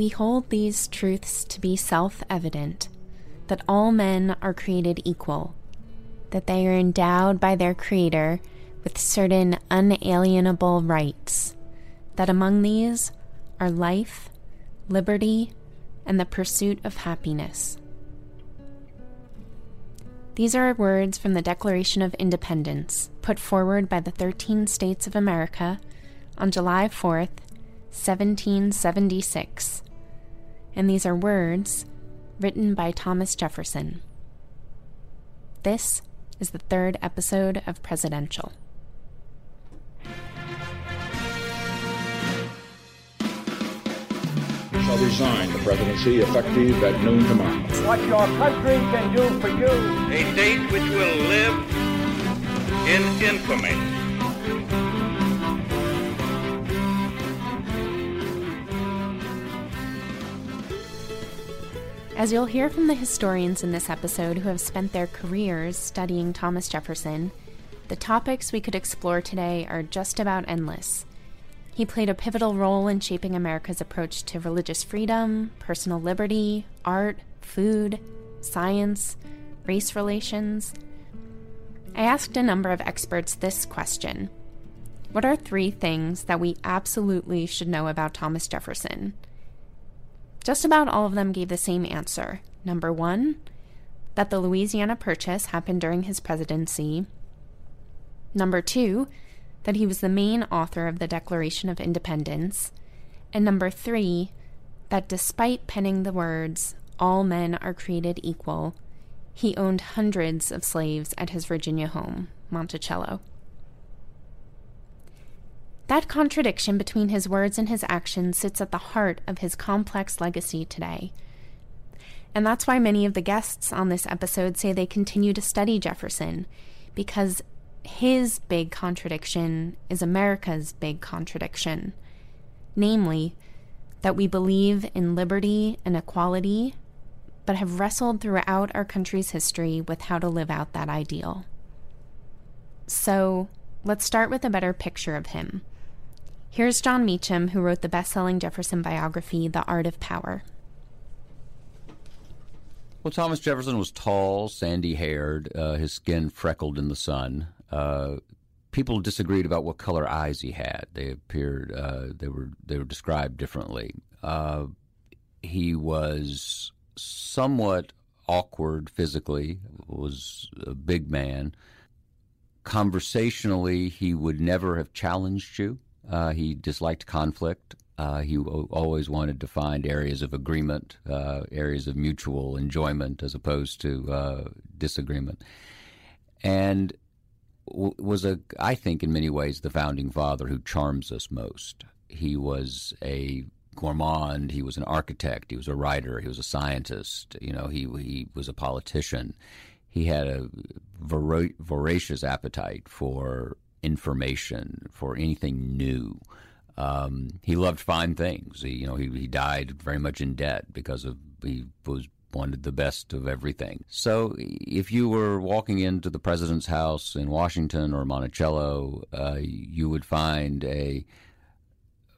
We hold these truths to be self evident that all men are created equal, that they are endowed by their Creator with certain unalienable rights, that among these are life, liberty, and the pursuit of happiness. These are words from the Declaration of Independence, put forward by the 13 states of America on July 4th, 1776. And these are words written by Thomas Jefferson. This is the third episode of Presidential. shall resign the presidency effective at noon tomorrow. What your country can do for you. A date which will live in infamy. As you'll hear from the historians in this episode who have spent their careers studying Thomas Jefferson, the topics we could explore today are just about endless. He played a pivotal role in shaping America's approach to religious freedom, personal liberty, art, food, science, race relations. I asked a number of experts this question What are three things that we absolutely should know about Thomas Jefferson? Just about all of them gave the same answer. Number one, that the Louisiana Purchase happened during his presidency. Number two, that he was the main author of the Declaration of Independence. And number three, that despite penning the words, all men are created equal, he owned hundreds of slaves at his Virginia home, Monticello. That contradiction between his words and his actions sits at the heart of his complex legacy today. And that's why many of the guests on this episode say they continue to study Jefferson, because his big contradiction is America's big contradiction. Namely, that we believe in liberty and equality, but have wrestled throughout our country's history with how to live out that ideal. So, let's start with a better picture of him. Here's Jon Meacham, who wrote the best selling Jefferson biography, The Art of Power. Well, Thomas Jefferson was tall, sandy haired, uh, his skin freckled in the sun. Uh, people disagreed about what color eyes he had. They appeared, uh, they were they were described differently. Uh, he was somewhat awkward physically, was a big man. Conversationally, he would never have challenged you. Uh, he disliked conflict. Uh, he w- always wanted to find areas of agreement, uh, areas of mutual enjoyment, as opposed to uh, disagreement. And w- was a, I think, in many ways, the founding father who charms us most. He was a gourmand. He was an architect. He was a writer. He was a scientist. You know, he he was a politician. He had a voracious appetite for information, for anything new. Um, he loved fine things. He, you know, he, he died very much in debt because of he was wanted the best of everything. So if you were walking into the president's house in Washington or Monticello, uh, you would find a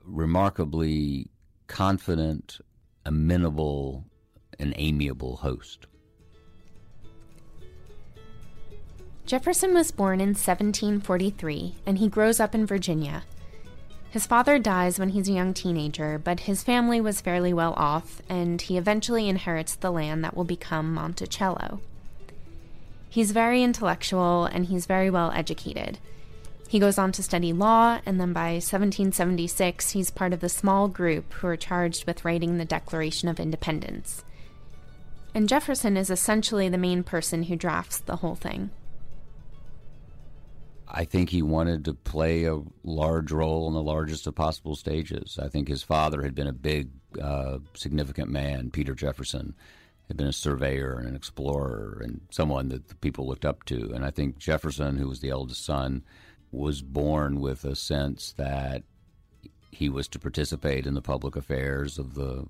remarkably confident, amenable, and amiable host. Jefferson was born in 1743 and he grows up in Virginia. His father dies when he's a young teenager, but his family was fairly well off, and he eventually inherits the land that will become Monticello. He's very intellectual and he's very well educated. He goes on to study law, and then by 1776, he's part of the small group who are charged with writing the Declaration of Independence. And Jefferson is essentially the main person who drafts the whole thing. I think he wanted to play a large role on the largest of possible stages. I think his father had been a big, uh, significant man, Peter Jefferson, had been a surveyor and an explorer and someone that the people looked up to. And I think Jefferson, who was the eldest son, was born with a sense that he was to participate in the public affairs of the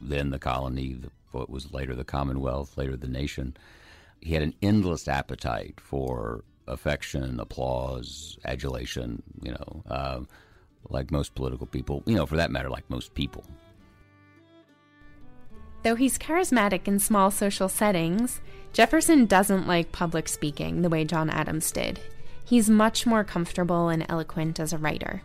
then the colony, what was later the Commonwealth, later the nation. He had an endless appetite for affection, applause, adulation, you know, uh, like most political people, you know, for that matter, like most people. Though he's charismatic in small social settings, Jefferson doesn't like public speaking the way John Adams did. He's much more comfortable and eloquent as a writer.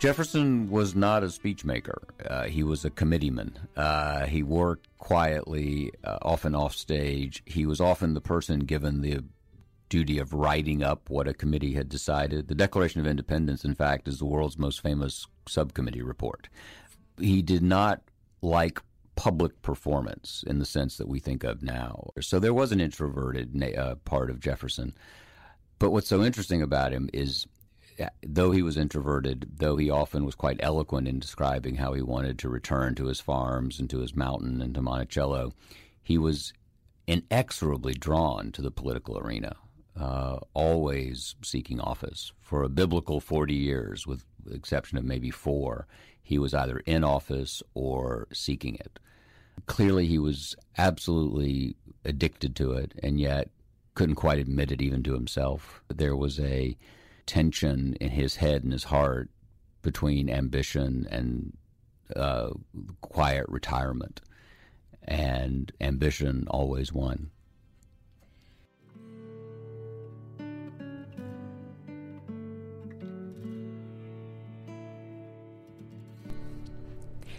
Jefferson was not a speechmaker. Uh, he was a committeeman. Uh, he worked quietly, uh, often off stage. He was often the person given the duty of writing up what a committee had decided. The Declaration of Independence, in fact, is the world's most famous subcommittee report. He did not like public performance in the sense that we think of now. So there was an introverted uh, part of Jefferson. But what's so interesting about him is though he was introverted, though he often was quite eloquent in describing how he wanted to return to his farms and to his mountain and to Monticello, he was inexorably drawn to the political arena, uh, always seeking office. For a biblical 40 years, with the exception of maybe four, he was either in office or seeking it. Clearly, he was absolutely addicted to it, and yet couldn't quite admit it even to himself. There was a tension in his head and his heart between ambition and uh, quiet retirement. And ambition always won.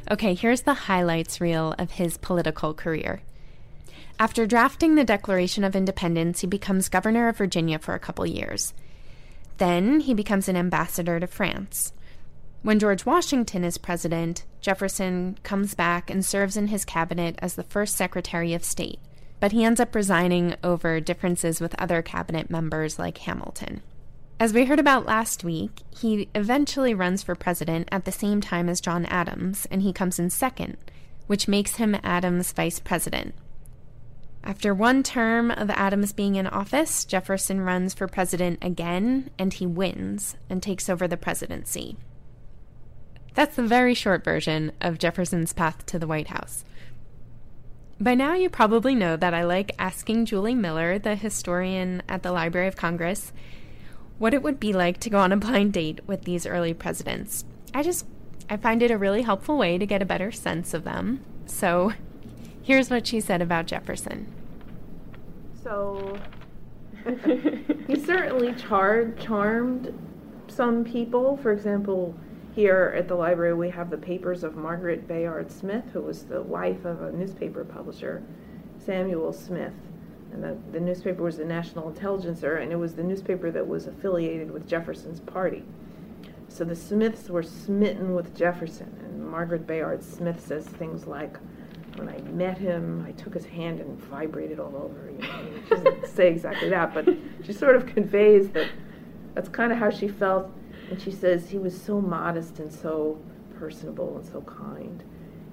Okay, here's the highlights reel of his political career. After drafting the Declaration of Independence, he becomes governor of Virginia for a couple years. Then he becomes an ambassador to France. When George Washington is president, Jefferson comes back and serves in his cabinet as the first Secretary of State, but he ends up resigning over differences with other cabinet members like Hamilton. As we heard about last week, he eventually runs for president at the same time as John Adams, and he comes in second, which makes him Adams' vice president. After one term of Adams being in office, Jefferson runs for president again, and he wins and takes over the presidency. That's the very short version of Jefferson's path to the White House. By now, you probably know that I like asking Julie Miller, the historian at the Library of Congress, what it would be like to go on a blind date with these early presidents. I just I find it a really helpful way to get a better sense of them. So Here's what she said about Jefferson. So he certainly char- charmed some people. For example, here at the library we have the papers of Margaret Bayard Smith, who was the wife of a newspaper publisher, Samuel Smith. And the, the newspaper was the National Intelligencer, and it was the newspaper that was affiliated with Jefferson's party. So the Smiths were smitten with Jefferson, and Margaret Bayard Smith says things like, when I met him, I took his hand and vibrated all over. You know, she doesn't say exactly that, but she sort of conveys that that's kind of how she felt. And she says he was so modest and so personable and so kind.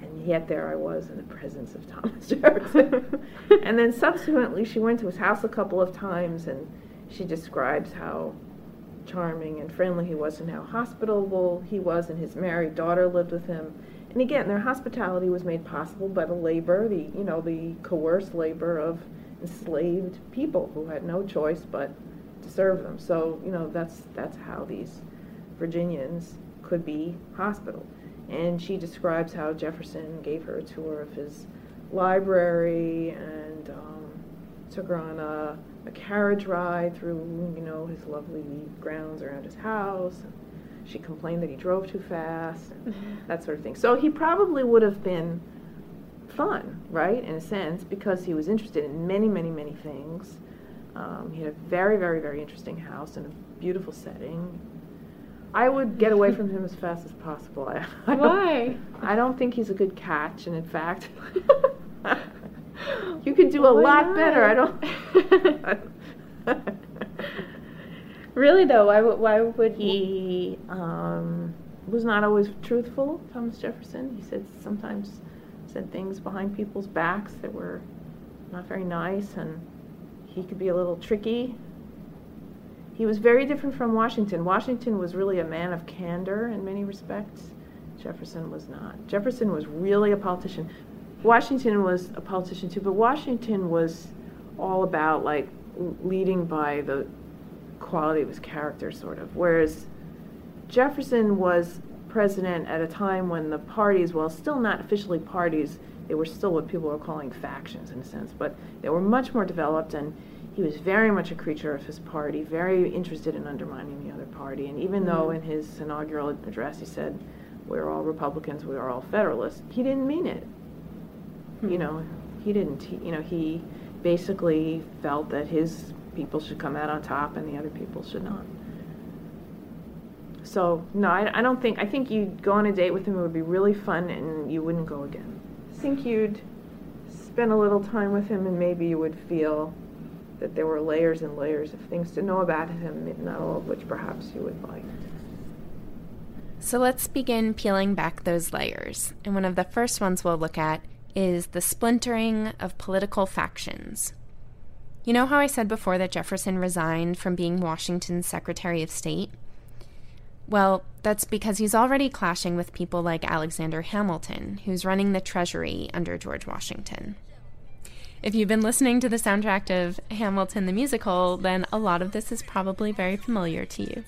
And yet there I was in the presence of Thomas Jefferson. and then subsequently, she went to his house a couple of times, and she describes how charming and friendly he was and how hospitable he was, and his married daughter lived with him and again, their hospitality was made possible by the labor, the you know, the coerced labor of enslaved people who had no choice but to serve them. So, you know, that's that's how these Virginians could be hospitable. And she describes how Jefferson gave her a tour of his library and um, took her on a, a carriage ride through, you know, his lovely grounds around his house. She complained that he drove too fast, that sort of thing. So he probably would have been fun, right, in a sense, because he was interested in many, many, many things. Um, he had a very, very, very interesting house and a beautiful setting. I would get away from him as fast as possible. I, I Why? I don't think he's a good catch, and in fact, you could do a lot not? better. I don't. Really though, why would why would he um, was not always truthful? Thomas Jefferson. He said sometimes said things behind people's backs that were not very nice, and he could be a little tricky. He was very different from Washington. Washington was really a man of candor in many respects. Jefferson was not. Jefferson was really a politician. Washington was a politician too, but Washington was all about like leading by the quality of his character, sort of. Whereas Jefferson was president at a time when the parties, while still not officially parties, they were still what people were calling factions in a sense, but they were much more developed and he was very much a creature of his party, very interested in undermining the other party. And even mm-hmm. though in his inaugural address he said, We're all Republicans, we are all Federalists, he didn't mean it. Mm-hmm. You know, he didn't. He, you know, he basically felt that his people should come out on top and the other people should not. So, no, I, I don't think, I think you'd go on a date with him, it would be really fun, and you wouldn't go again. I think you'd spend a little time with him, and maybe you would feel that there were layers and layers of things to know about him, not all of which perhaps you would like. So let's begin peeling back those layers. And one of the first ones we'll look at is the splintering of political factions. You know how I said before that Jefferson resigned from being Washington's Secretary of State? Well, that's because he's already clashing with people like Alexander Hamilton, who's running the Treasury under George Washington. If you've been listening to the soundtrack of Hamilton the musical, then a lot of this is probably very familiar to you.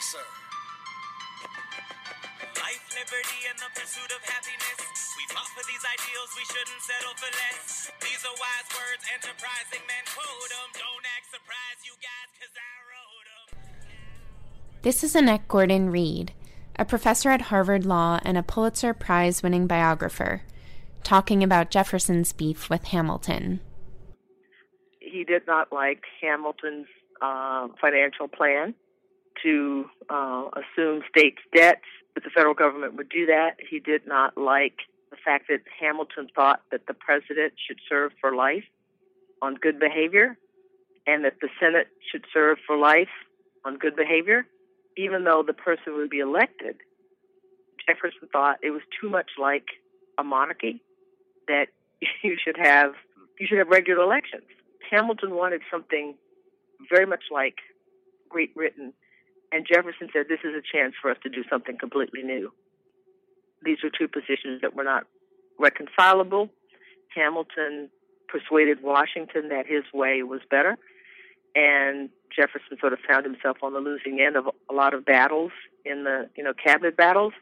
Have the floor, sir. Life, liberty, and the pursuit of happiness. We fought for these ideals, we shouldn't settle for less. These are wise words, enterprising men quote them. Don't act surprised, you guys, cause I wrote them. This is Annette Gordon Reed, a professor at Harvard Law and a Pulitzer Prize winning biographer, talking about Jefferson's beef with Hamilton. He did not like Hamilton's uh, financial plan to uh, assume states' debts, but the federal government would do that. He did not like the fact that Hamilton thought that the president should serve for life on good behavior and that the Senate should serve for life on good behavior, even though the person would be elected. Jefferson thought it was too much like a monarchy that you should have you should have regular elections. Hamilton wanted something very much like Great Britain and Jefferson said, This is a chance for us to do something completely new. These were two positions that were not reconcilable. Hamilton persuaded Washington that his way was better, and Jefferson sort of found himself on the losing end of a lot of battles in the you know cabinet battles,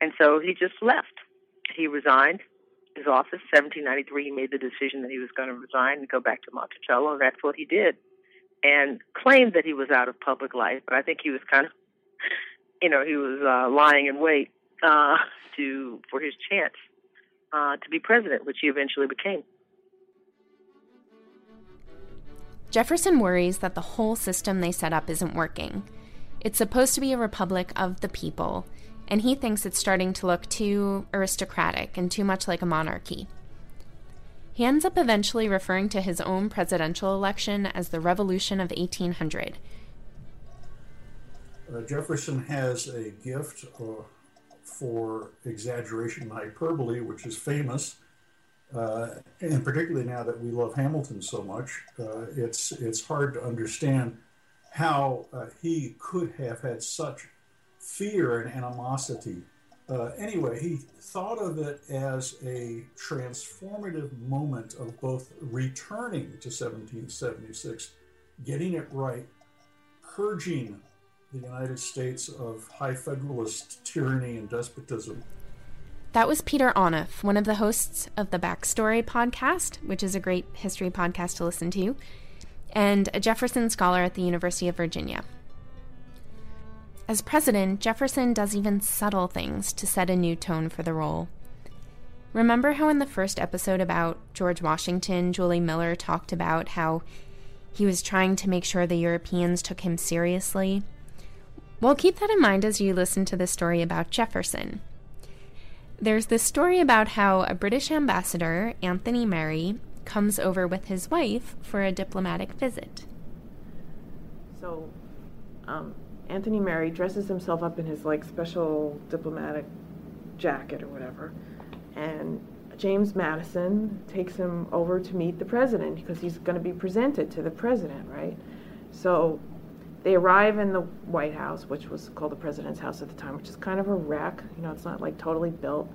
and so he just left. He resigned his office. 1793, he made the decision that he was going to resign and go back to Monticello, and that's what he did and claimed that he was out of public life, but I think he was kind of, you know, he was uh, lying in wait uh, to for his chance uh, to be president, which he eventually became. Jefferson worries that the whole system they set up isn't working. It's supposed to be a republic of the people, and he thinks it's starting to look too aristocratic and too much like a monarchy. He ends up eventually referring to his own presidential election as the Revolution of 1800. Uh, Jefferson has a gift uh, for exaggeration and hyperbole, which is famous. Uh, and particularly now that we love Hamilton so much, uh, it's it's hard to understand how uh, he could have had such fear and animosity uh, anyway, he thought of it as a transformative moment of both returning to 1776, getting it right, purging the United States of high federalist tyranny and despotism. That was Peter Onuf, one of the hosts of the Backstory podcast, which is a great history podcast to listen to, and a Jefferson scholar at the University of Virginia. As president, Jefferson does even subtle things to set a new tone for the role. Remember how in the first episode about George Washington, Julie Miller talked about how he was trying to make sure the Europeans took him seriously? Well, keep that in mind as you listen to the story about Jefferson. There's this story about how a British ambassador, Anthony Merry, comes over with his wife for a diplomatic visit. So, um, Anthony Merry dresses himself up in his like special diplomatic jacket or whatever, and James Madison takes him over to meet the president because he's going to be presented to the president, right? So they arrive in the White House, which was called the president's house at the time, which is kind of a wreck. You know, it's not like totally built.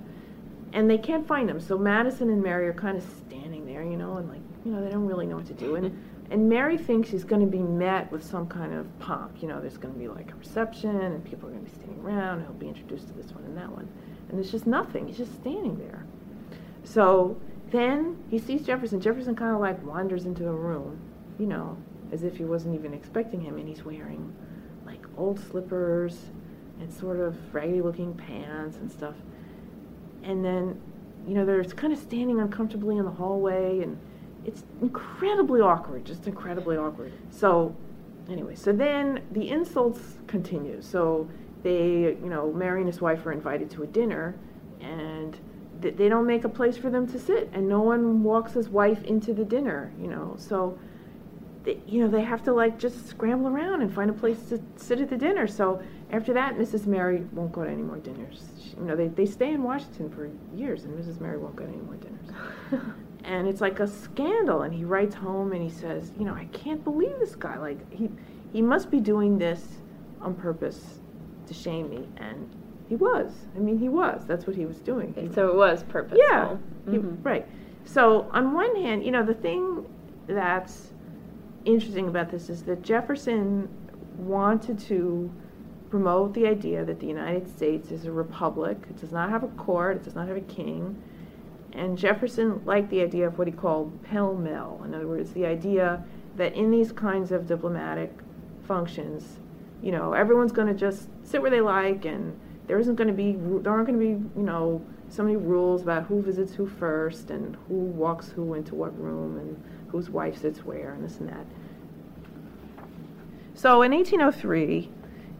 and they can't find him. So Madison and Merry are kind of standing there, you know, and like, you know, they don't really know what to do. And and Merry thinks she's going to be met with some kind of pomp. You know, there's going to be like a reception, and people are going to be standing around. And he'll be introduced to this one and that one, and it's just nothing. He's just standing there. So then he sees Jefferson. Jefferson kind of like wanders into the room, you know, as if he wasn't even expecting him, and he's wearing like old slippers and sort of raggedy-looking pants and stuff. And then, you know, they're kind of standing uncomfortably in the hallway and it's incredibly awkward, just incredibly awkward. So, anyway, so then the insults continue. So they, you know, Merry and his wife are invited to a dinner, and th- they don't make a place for them to sit, and no one walks his wife into the dinner, you know. So, they, you know, they have to like just scramble around and find a place to sit at the dinner. So after that, Mrs. Merry won't go to any more dinners. She, you know, they, they stay in Washington for years, and Mrs. Merry won't go to any more dinners. and it's like a scandal. And he writes home and he says you know i can't believe this guy. Like he he must be doing this on purpose to shame me. And he was. I mean he was. That's what he was doing. He, so it was purposeful. Yeah. He, mm-hmm. right. So on one hand you know the thing that's interesting about this is that jefferson wanted to promote the idea that the united states is a republic. It does not have a court. It does not have a king and Jefferson liked the idea of what he called pell mell. In other words, the idea that in these kinds of diplomatic functions, you know, everyone's going to just sit where they like, and there isn't going to be, there aren't going to be, you know, so many rules about who visits who first, and who walks who into what room, and whose wife sits where, and this and that. So in 1803,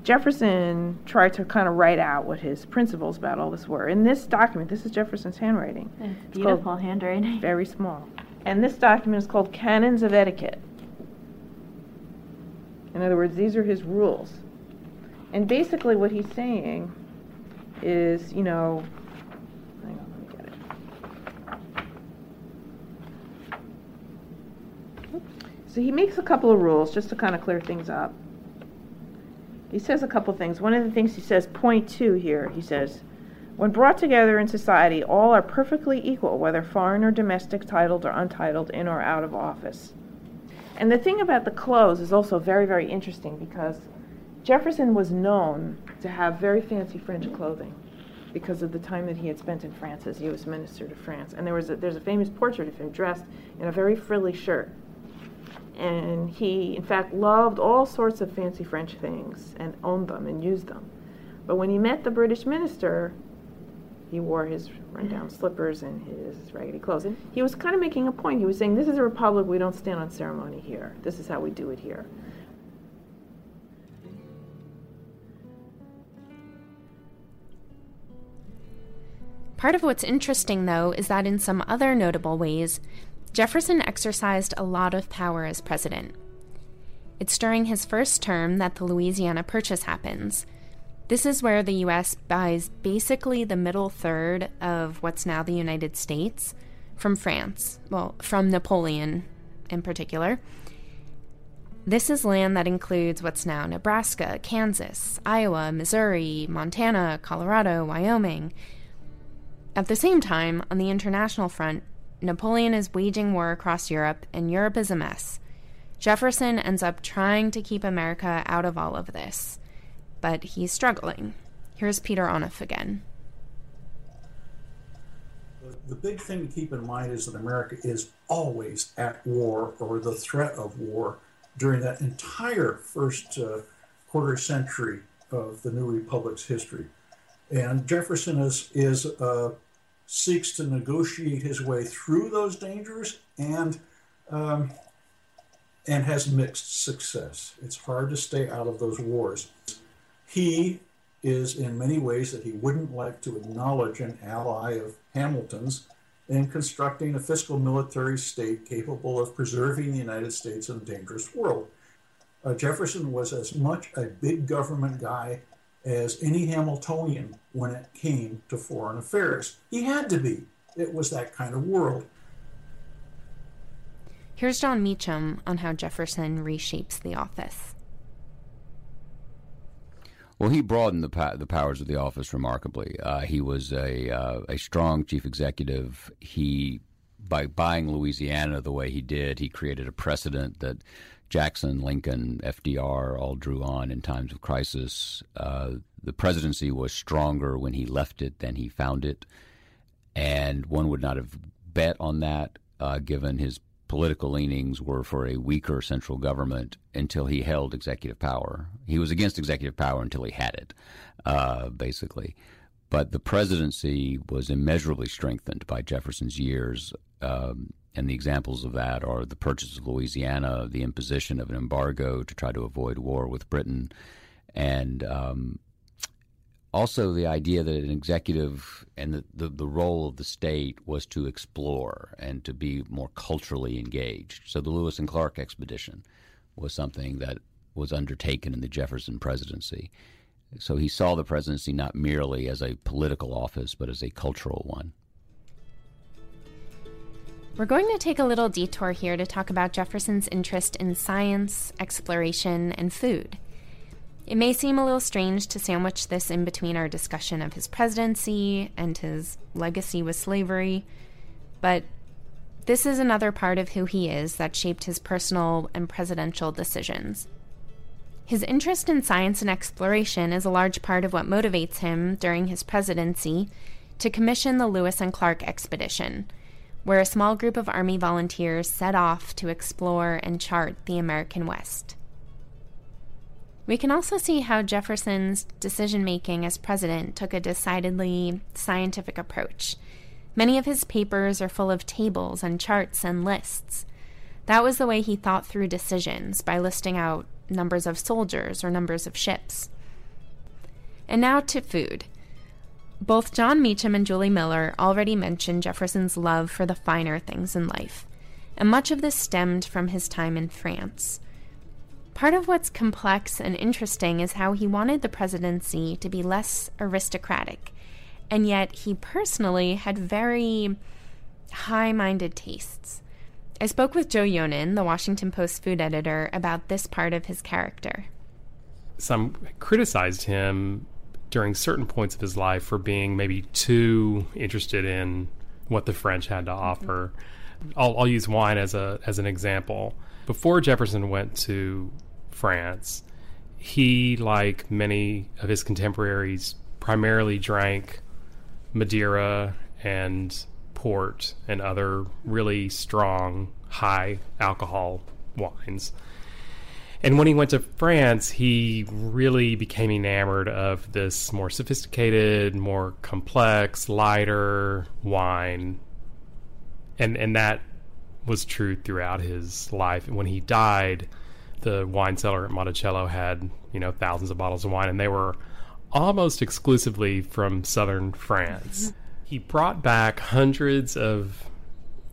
Jefferson tried to kind of write out what his principles about all this were. In this document, this is Jefferson's handwriting. It's beautiful it's handwriting. Very small. And this document is called Canons of Etiquette. In other words, these are his rules. And basically, what he's saying is, you know, hang on, let me get it. So he makes a couple of rules just to kind of clear things up he says a couple things. One of the things he says, point two here, he says, when brought together in society, all are perfectly equal, whether foreign or domestic, titled or untitled, in or out of office. And the thing about the clothes is also very, very interesting because Jefferson was known to have very fancy French clothing because of the time that he had spent in France as U.S. Minister to France. And there was a, there's a famous portrait of him dressed in a very frilly shirt and he, in fact, loved all sorts of fancy French things and owned them and used them. But when he met the British minister, he wore his rundown mm-hmm. slippers and his raggedy clothes. And he was kind of making a point. He was saying, This is a republic, we don't stand on ceremony here. This is how we do it here. Part of what's interesting, though, is that in some other notable ways, Jefferson exercised a lot of power as president. It's during his first term that the Louisiana Purchase happens. This is where the U.S. buys basically the middle third of what's now the United States from France, well, from Napoleon in particular. This is land that includes what's now Nebraska, Kansas, Iowa, Missouri, Montana, Colorado, Wyoming. At the same time, on the international front, Napoleon is waging war across Europe, and Europe is a mess. Jefferson ends up trying to keep America out of all of this, but he's struggling. Here's Peter Onuf again. The big thing to keep in mind is that America is always at war or the threat of war during that entire first uh, quarter century of the new republic's history. And Jefferson is, is uh, seeks to negotiate his way through those dangers and um, and has mixed success. It's hard to stay out of those wars. He is in many ways that he wouldn't like to acknowledge an ally of Hamilton's in constructing a fiscal military state capable of preserving the United States in a dangerous world. Uh, Jefferson was as much a big government guy as any Hamiltonian when it came to foreign affairs. He had to be. It was that kind of world. Here's Jon Meacham on how Jefferson reshapes the office. Well, he broadened the pa- the powers of the office remarkably. Uh, he was a uh, a strong chief executive. He by buying Louisiana the way he did, he created a precedent that Jackson, Lincoln, FDR all drew on in times of crisis. Uh, the presidency was stronger when he left it than he found it, and one would not have bet on that uh, given his political leanings were for a weaker central government until he held executive power. He was against executive power until he had it, uh, basically. But the presidency was immeasurably strengthened by Jefferson's years. Um, and the examples of that are the purchase of Louisiana, the imposition of an embargo to try to avoid war with Britain, and um, also the idea that an executive and the, the, the, role of the state was to explore and to be more culturally engaged. So the Lewis and Clark expedition was something that was undertaken in the Jefferson presidency. So he saw the presidency not merely as a political office, but as a cultural one. We're going to take a little detour here to talk about Jefferson's interest in science, exploration, and food. It may seem a little strange to sandwich this in between our discussion of his presidency and his legacy with slavery, but this is another part of who he is that shaped his personal and presidential decisions. His interest in science and exploration is a large part of what motivates him during his presidency to commission the Lewis and Clark expedition, where a small group of Army volunteers set off to explore and chart the American West. We can also see how Jefferson's decision making as president took a decidedly scientific approach. Many of his papers are full of tables and charts and lists. That was the way he thought through decisions by listing out numbers of soldiers or numbers of ships. And now to food. Both Jon Meacham and Julie Miller already mentioned Jefferson's love for the finer things in life, and much of this stemmed from his time in France. Part of what's complex and interesting is how he wanted the presidency to be less aristocratic, and yet he personally had very high minded tastes. I spoke with Joe Yonan, the Washington Post food editor, about this part of his character. Some criticized him during certain points of his life for being maybe too interested in what the French had to mm-hmm. offer. I'll, I'll use wine as a as an example. Before Jefferson went to France, he, like many of his contemporaries, primarily drank Madeira and port and other really strong, high alcohol wines. And when he went to France, he really became enamored of this more sophisticated, more complex, lighter wine. And and that was true throughout his life. And when he died, the wine cellar at Monticello had, you know, thousands of bottles of wine and they were almost exclusively from southern France. Mm-hmm. He brought back hundreds of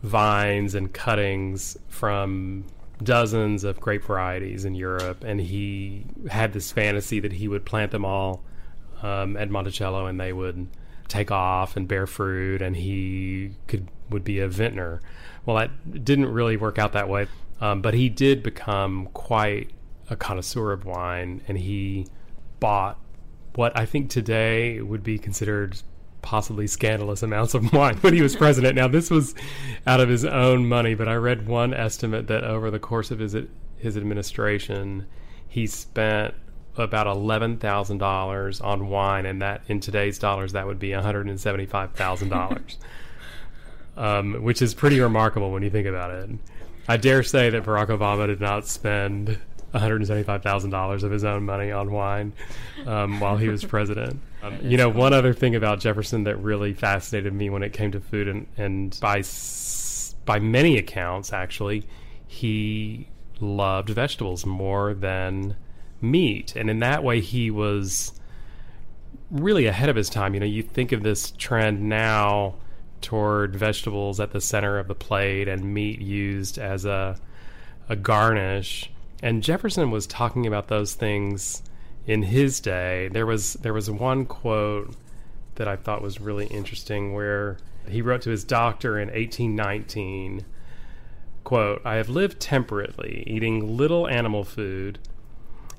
vines and cuttings from dozens of grape varieties in Europe, and he had this fantasy that he would plant them all um, at Monticello, and they would take off and bear fruit, and he could would be a vintner. Well, that didn't really work out that way, um, but he did become quite a connoisseur of wine, and he bought what I think today would be considered possibly scandalous amounts of wine when he was president. Now, this was out of his own money, but I read one estimate that over the course of his his administration, he spent about eleven thousand dollars on wine, and that in today's dollars that would be one hundred and seventy five thousand dollars, um, which is pretty remarkable when you think about it. I dare say that Barack Obama did not spend $175,000 of his own money on wine um, while he was president. Um, you know, one other thing about Jefferson that really fascinated me when it came to food, and, and by, by many accounts, actually, he loved vegetables more than meat. And in that way, he was really ahead of his time. You know, you think of this trend now toward vegetables at the center of the plate and meat used as a, a garnish and Jefferson was talking about those things in his day. There was there was one quote that I thought was really interesting where he wrote to his doctor in 1819 quote i have lived temperately eating little animal food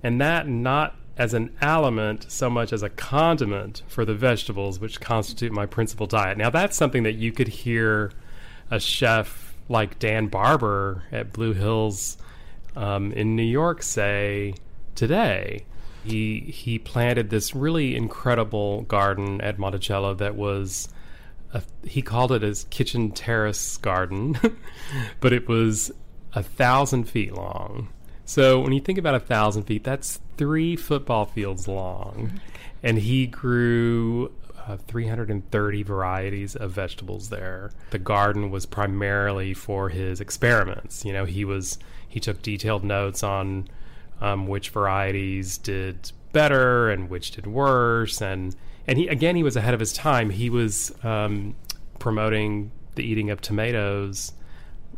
and that not as an aliment so much as a condiment for the vegetables which constitute my principal diet. Now, that's something that you could hear a chef like Dan Barber at Blue Hills um, in New York say today. He he planted this really incredible garden at Monticello that was a, he called it his kitchen terrace garden, but it was a thousand feet long. So when you think about a thousand feet, that's three football fields long, and he grew uh, 330 varieties of vegetables there. The garden was primarily for his experiments. You know, he was he took detailed notes on um, which varieties did better and which did worse, and and he again he was ahead of his time. He was um, promoting the eating of tomatoes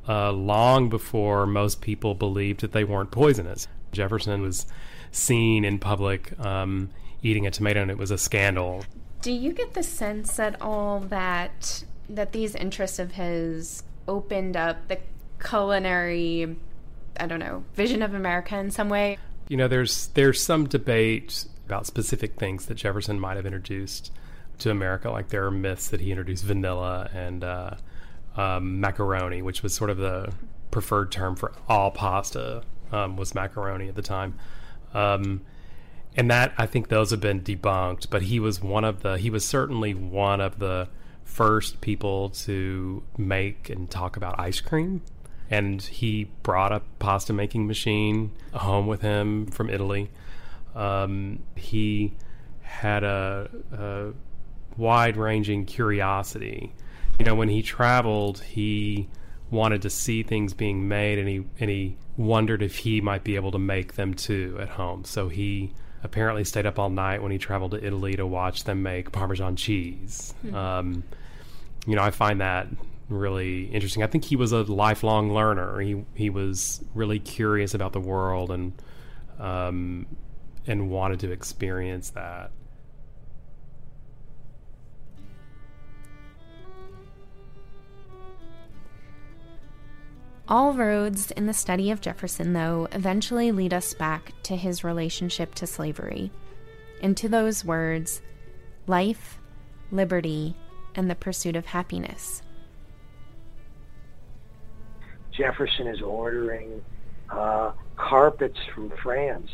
uh, long before most people believed that they weren't poisonous. Jefferson was seen in public um, eating a tomato, and it was a scandal. Do you get the sense at all that that these interests of his opened up the culinary, I don't know, vision of America in some way? You know, there's there's some debate about specific things that Jefferson might have introduced to America. Like there are myths that he introduced vanilla and uh, um, macaroni, which was sort of the preferred term for all pasta um, was macaroni at the time. Um, and that I think those have been debunked. But he was one of the he was certainly one of the first people to make and talk about ice cream. And he brought a pasta making machine home with him from Italy. Um, he had a, a wide ranging curiosity. You know, when he traveled, he wanted to see things being made, and he and he wondered if he might be able to make them too at home. So he apparently stayed up all night when he traveled to Italy to watch them make Parmesan cheese. Hmm. Um, you know, I find that really interesting. I think he was a lifelong learner. He he was really curious about the world and um, and wanted to experience that. All roads in the study of Jefferson, though, eventually lead us back to his relationship to slavery, and to those words life, liberty, and the pursuit of happiness. Jefferson is ordering uh, carpets from France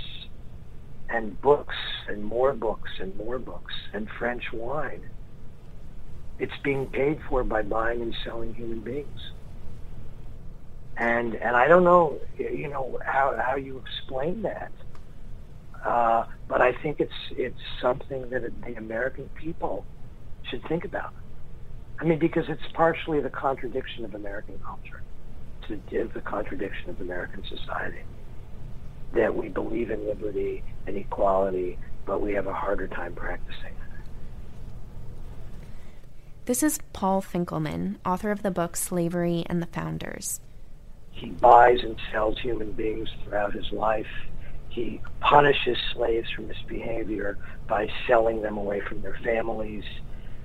and books and more books and more books and French wine. It's being paid for by buying and selling human beings and and I don't know, you know, how how you explain that. Uh, but I think it's it's something that the American people should think about. I mean, because it's partially the contradiction of American culture, to the contradiction of American society, that we believe in liberty and equality, but we have a harder time practicing. This is Paul Finkelman, author of the book Slavery and the Founders. He buys and sells human beings throughout his life. He punishes slaves for misbehavior by selling them away from their families.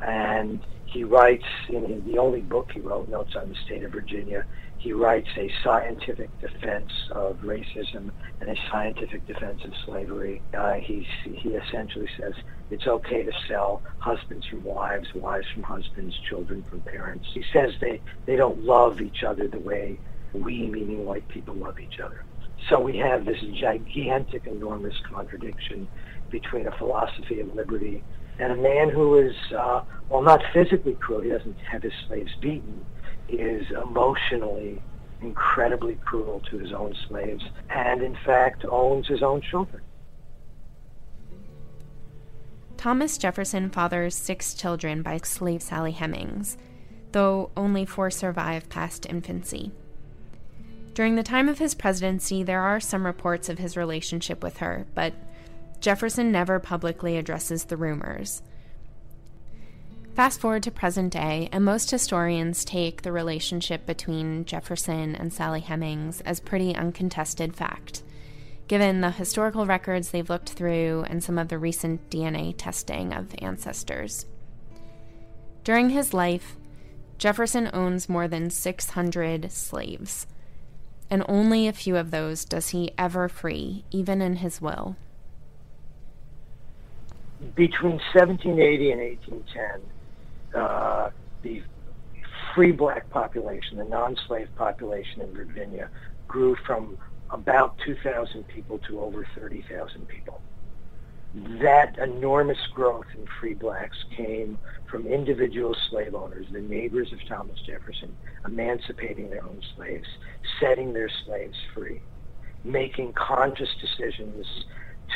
And he writes in his, the only book he wrote, Notes on the State of Virginia, he writes a scientific defense of racism and a scientific defense of slavery. Uh, he he essentially says it's okay to sell husbands from wives, wives from husbands, children from parents. He says they, they don't love each other the way we, meaning white people, love each other. So we have this gigantic, enormous contradiction between a philosophy of liberty and a man who is, uh, well, not physically cruel, he doesn't have his slaves beaten, is emotionally incredibly cruel to his own slaves and, in fact, owns his own children. Thomas Jefferson fathers six children by slave Sally Hemings, though only four survive past infancy. During the time of his presidency, there are some reports of his relationship with her, but Jefferson never publicly addresses the rumors. Fast forward to present day, and most historians take the relationship between Jefferson and Sally Hemings as pretty uncontested fact, given the historical records they've looked through and some of the recent DNA testing of ancestors. During his life, Jefferson owns more than 600 slaves and only a few of those does he ever free, even in his will. between 1780 and 1810, uh, the free black population, the non-slave population in Virginia, grew from about 2,000 people to over 30,000 people. That enormous growth in free blacks came from individual slave owners, the neighbors of Thomas Jefferson, emancipating their own slaves, setting their slaves free, making conscious decisions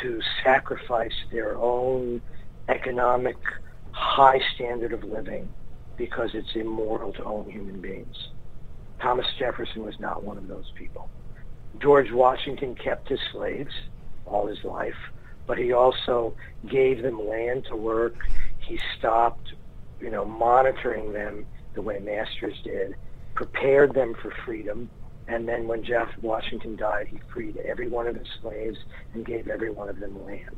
to sacrifice their own economic high standard of living because it's immoral to own human beings. Thomas Jefferson was not one of those people. George Washington kept his slaves all his life, but he also gave them land to work. He stopped, you know, monitoring them the way masters did, prepared them for freedom, and then when Jeff Washington died, he freed every one of his slaves and gave every one of them land.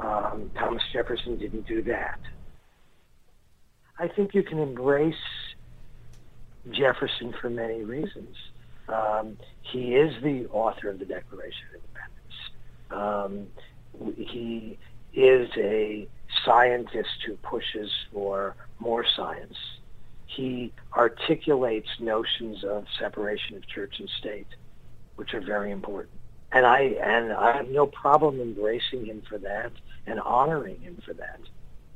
Um, Thomas Jefferson didn't do that. I think you can embrace Jefferson for many reasons. Um, he is the author of the Declaration of Independence. Um, he is a scientist who pushes for more science. He articulates notions of separation of church and state, which are very important. And I and I have no problem embracing him for that and honoring him for that.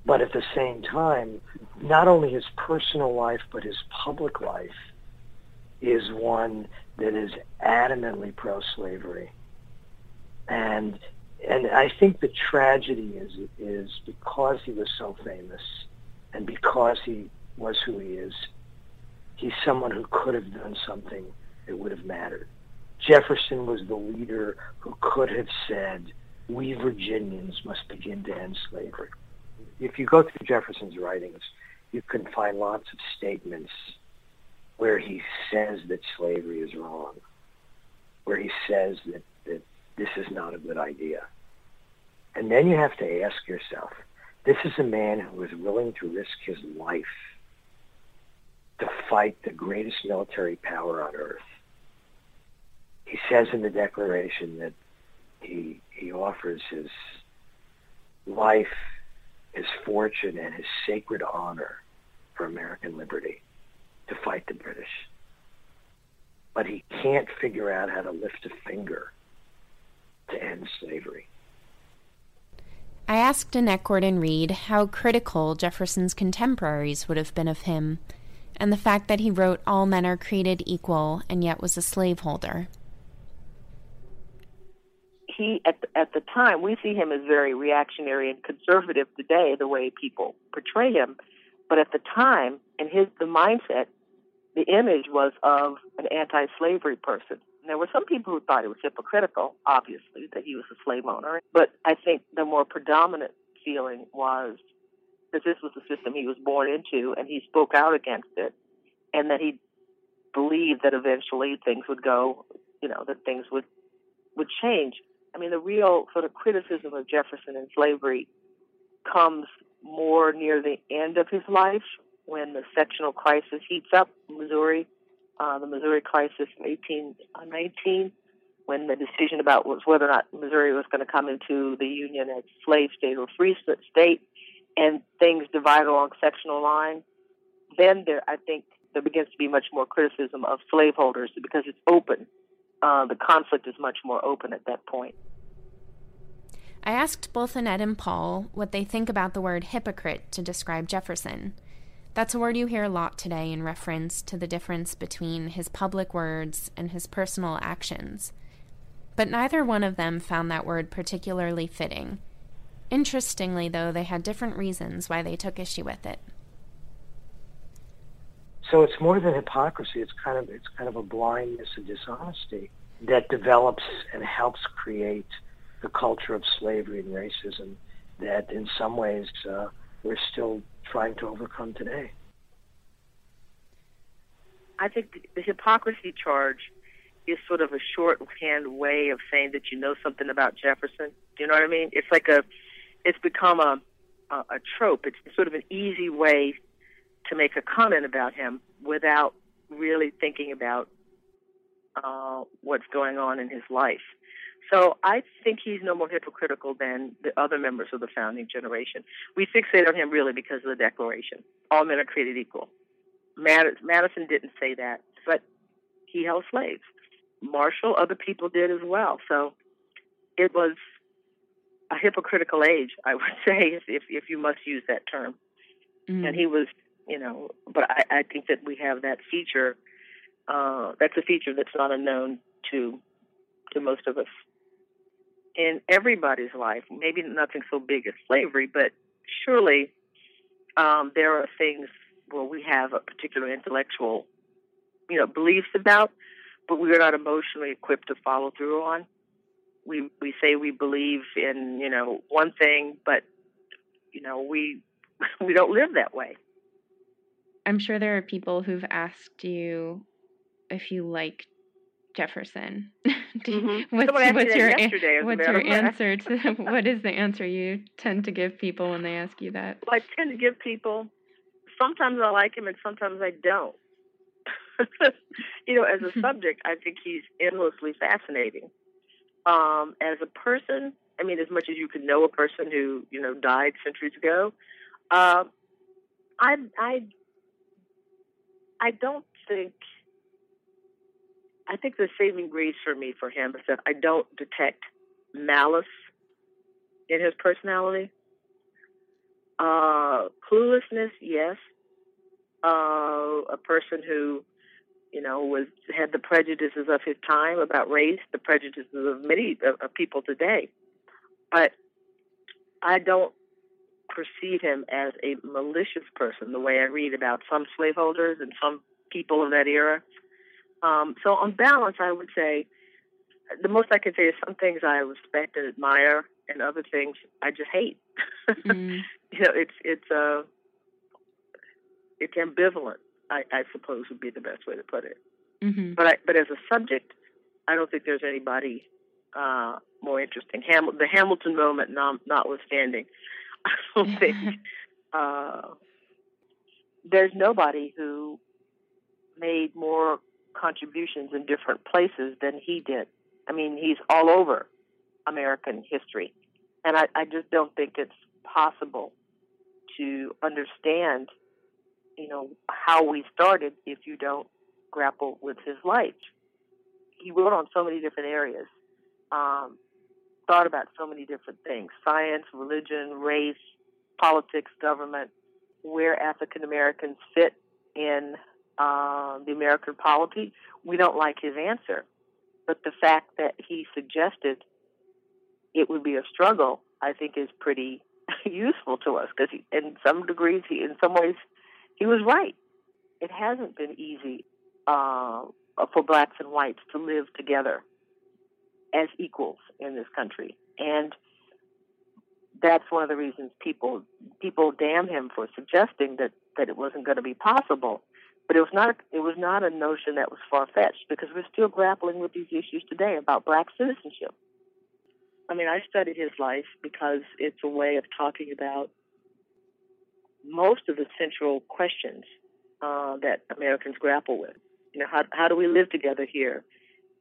But at the same time, not only his personal life but his public life is one that is adamantly pro-slavery. And and I think the tragedy is is because he was so famous and because he was who he is, he's someone who could have done something that would have mattered. Jefferson was the leader who could have said, we Virginians must begin to end slavery. If you go through Jefferson's writings, you can find lots of statements where he says that slavery is wrong, where he says that, that this is not a good idea. And then you have to ask yourself, this is a man who is willing to risk his life to fight the greatest military power on earth. He says in the Declaration that he, he offers his life, his fortune, and his sacred honor for American liberty to fight the British. But he can't figure out how to lift a finger to end slavery. I asked Annette Gordon Reed how critical Jefferson's contemporaries would have been of him, and the fact that he wrote All men are created equal and yet was a slaveholder. He, at the, at the time, we see him as very reactionary and conservative today, the way people portray him. But at the time, and his the mindset the image was of an anti-slavery person. And there were some people who thought it was hypocritical, obviously, that he was a slave owner. But I think the more predominant feeling was that this was the system he was born into, and he spoke out against it, and that he believed that eventually things would go, you know, that things would would change. I mean, the real sort of criticism of Jefferson and slavery comes more near the end of his life when the sectional crisis heats up in Missouri, uh, the Missouri crisis in 1819, when the decision about was whether or not Missouri was going to come into the Union as slave state or free state, and things divide along sectional lines, then there, I think, there begins to be much more criticism of slaveholders because it's open. Uh, the conflict is much more open at that point. I asked both Annette and Paul what they think about the word hypocrite to describe Jefferson. That's a word you hear a lot today in reference to the difference between his public words and his personal actions. But neither one of them found that word particularly fitting. Interestingly, though, they had different reasons why they took issue with it. So it's more than hypocrisy. It's kind of it's kind of a blindness and dishonesty that develops and helps create the culture of slavery and racism that, in some ways, uh, we're still trying to overcome today. I think the hypocrisy charge is sort of a shorthand way of saying that you know something about Jefferson. Do you know what I mean? It's like a, it's become a, a, a trope. It's sort of an easy way to make a comment about him without really thinking about uh, what's going on in his life. So I think he's no more hypocritical than the other members of the founding generation. We fixate on him really because of the Declaration. All men are created equal. Madison didn't say that, but he held slaves. Marshall, other people did as well. So it was a hypocritical age, I would say, if if you must use that term. Mm. And he was, you know, but I, I think that we have that feature. Uh, that's a feature that's not unknown to to most of us in everybody's life. Maybe nothing so big as slavery, but surely um, there are things where we have a particular intellectual, you know, beliefs about, but we are not emotionally equipped to follow through on. We we say we believe in you know one thing, but you know we we don't live that way. I'm sure there are people who've asked you if you like Jefferson. mm-hmm. what's, what's your what's your answer to what is the answer you tend to give people when they ask you that? Well, I tend to give people. Sometimes I like him, and sometimes I don't. you know, as a subject, I think he's endlessly fascinating. Um, as a person, I mean, as much as you can know a person who you know died centuries ago, uh, I I I don't think I think the saving grace for me for him is that I don't detect malice in his personality. Uh, cluelessness, yes. Uh, a person who, you know, was had the prejudices of his time about race, the prejudices of many of, of people today. But I don't perceive him as a malicious person the way I read about some slaveholders and some people of that era. Um, so on balance, I would say the most I can say is some things I respect and admire, and other things I just hate. Mm. you know, it's it's uh, it's ambivalent. I, I suppose would be the best way to put it. Mm-hmm. But I, but as a subject, I don't think there's anybody uh, more interesting. Ham- the Hamilton moment, not, notwithstanding, I don't think uh, there's nobody who made more contributions in different places than he did. I mean, he's all over American history. And I, I just don't think it's possible to understand, you know, how we started if you don't grapple with his life. He wrote on so many different areas, um, thought about so many different things science, religion, race, politics, government, where African Americans fit in uh, the American polity. We don't like his answer. But the fact that he suggested it would be a struggle, I think, is pretty useful to us because, in some degrees, he, in some ways, he was right. It hasn't been easy uh, for blacks and whites to live together as equals in this country, and that's one of the reasons people people damn him for suggesting that that it wasn't going to be possible. But it was not it was not a notion that was far fetched because we're still grappling with these issues today about black citizenship. I mean, I studied his life because it's a way of talking about most of the central questions uh, that Americans grapple with. You know, how how do we live together here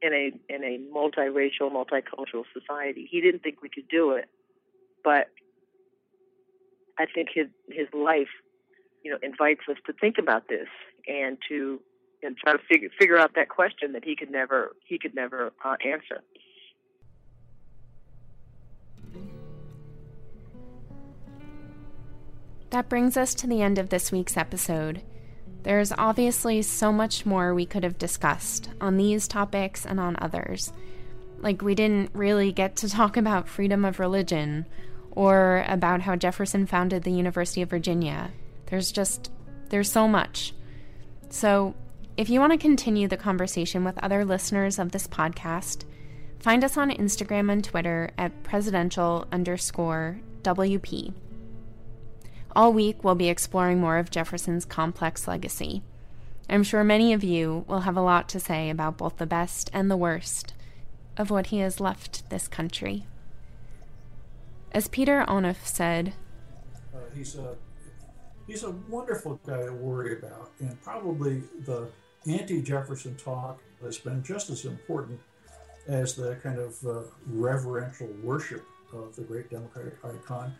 in a in a multiracial, multicultural society? He didn't think we could do it, but I think his his life, you know, invites us to think about this and to and try to figure figure out that question that he could never he could never uh, answer. That brings us to the end of this week's episode. There's obviously so much more we could have discussed on these topics and on others. Like, we didn't really get to talk about freedom of religion or about how Jefferson founded the University of Virginia. There's just, there's so much. So, if you want to continue the conversation with other listeners of this podcast, find us on Instagram and Twitter at presidential underscore WP. All week, we'll be exploring more of Jefferson's complex legacy. I'm sure many of you will have a lot to say about both the best and the worst of what he has left this country. As Peter Onuf said, uh, he's a he's a wonderful guy to worry about, and probably the anti Jefferson talk has been just as important as the kind of uh, reverential worship of the great democratic icon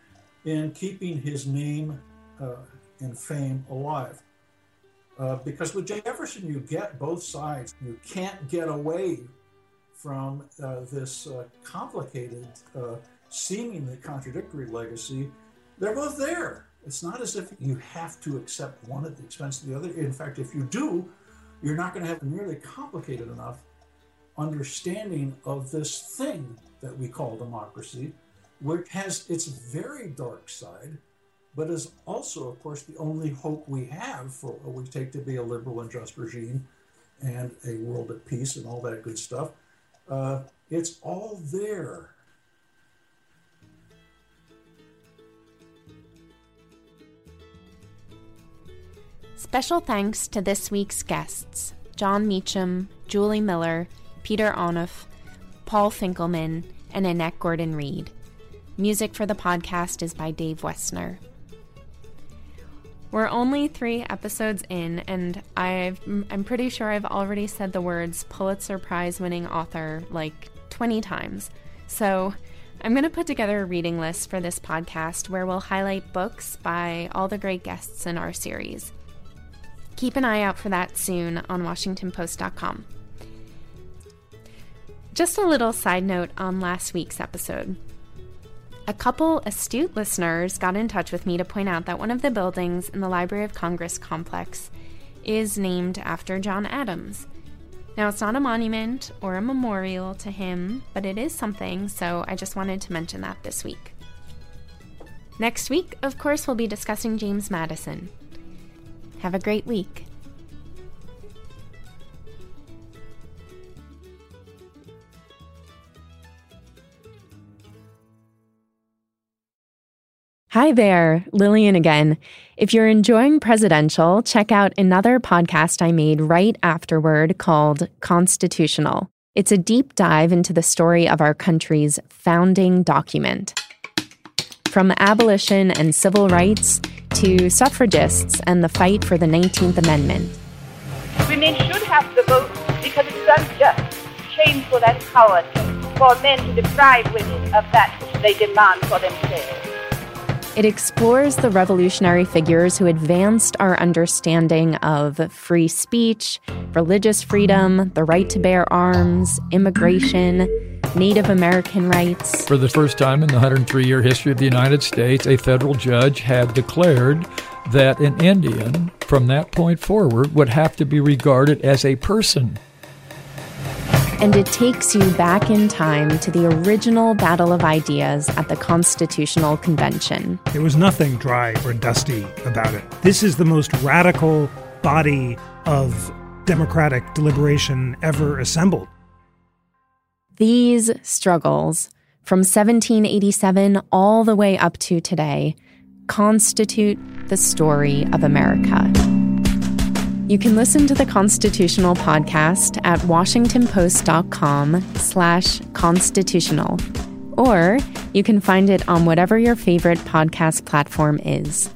in keeping his name uh, and fame alive. Uh, because with Jefferson, you get both sides. You can't get away from uh, this uh, complicated, uh, seemingly contradictory legacy. They're both there. It's not as if you have to accept one at the expense of the other. In fact, if you do, you're not going to have a nearly complicated enough understanding of this thing that we call democracy, which has its very dark side, but is also, of course, the only hope we have for what we take to be a liberal and just regime and a world at peace and all that good stuff. Uh, it's all there. Special thanks to this week's guests Jon Meacham, Julie Miller, Peter Onuf, Paul Finkelman, and Annette Gordon Reed. Music for the podcast is by Dave Westner. We're only three episodes in, and i am pretty sure I've already said the words Pulitzer Prize winning author like 20 times. So I'm going to put together a reading list for this podcast where we'll highlight books by all the great guests in our series. Keep an eye out for that soon on WashingtonPost.com. Just a little side note on last week's episode. A couple astute listeners got in touch with me to point out that one of the buildings in the Library of Congress complex is named after John Adams. Now, it's not a monument or a memorial to him, but it is something, so I just wanted to mention that this week. Next week, of course, we'll be discussing James Madison. Have a great week. Hi there, Lillian again. If you're enjoying Presidential, check out another podcast I made right afterward called Constitutional. It's a deep dive into the story of our country's founding document. From abolition and civil rights to suffragists and the fight for the 19th Amendment. Women should have the vote because it's unjust, shameful, and cowardly for men to deprive women of that which they demand for themselves. It explores the revolutionary figures who advanced our understanding of free speech, religious freedom, the right to bear arms, immigration, Native American rights. For the first time in the 103 year history of the United States, a federal judge had declared that an Indian, from that point forward, would have to be regarded as a person and it takes you back in time to the original battle of ideas at the Constitutional Convention. There was nothing dry or dusty about it. This is the most radical body of democratic deliberation ever assembled. These struggles, from 1787 all the way up to today, constitute the story of America. You can listen to the Constitutional podcast at washingtonpost.com slash constitutional, or you can find it on whatever your favorite podcast platform is.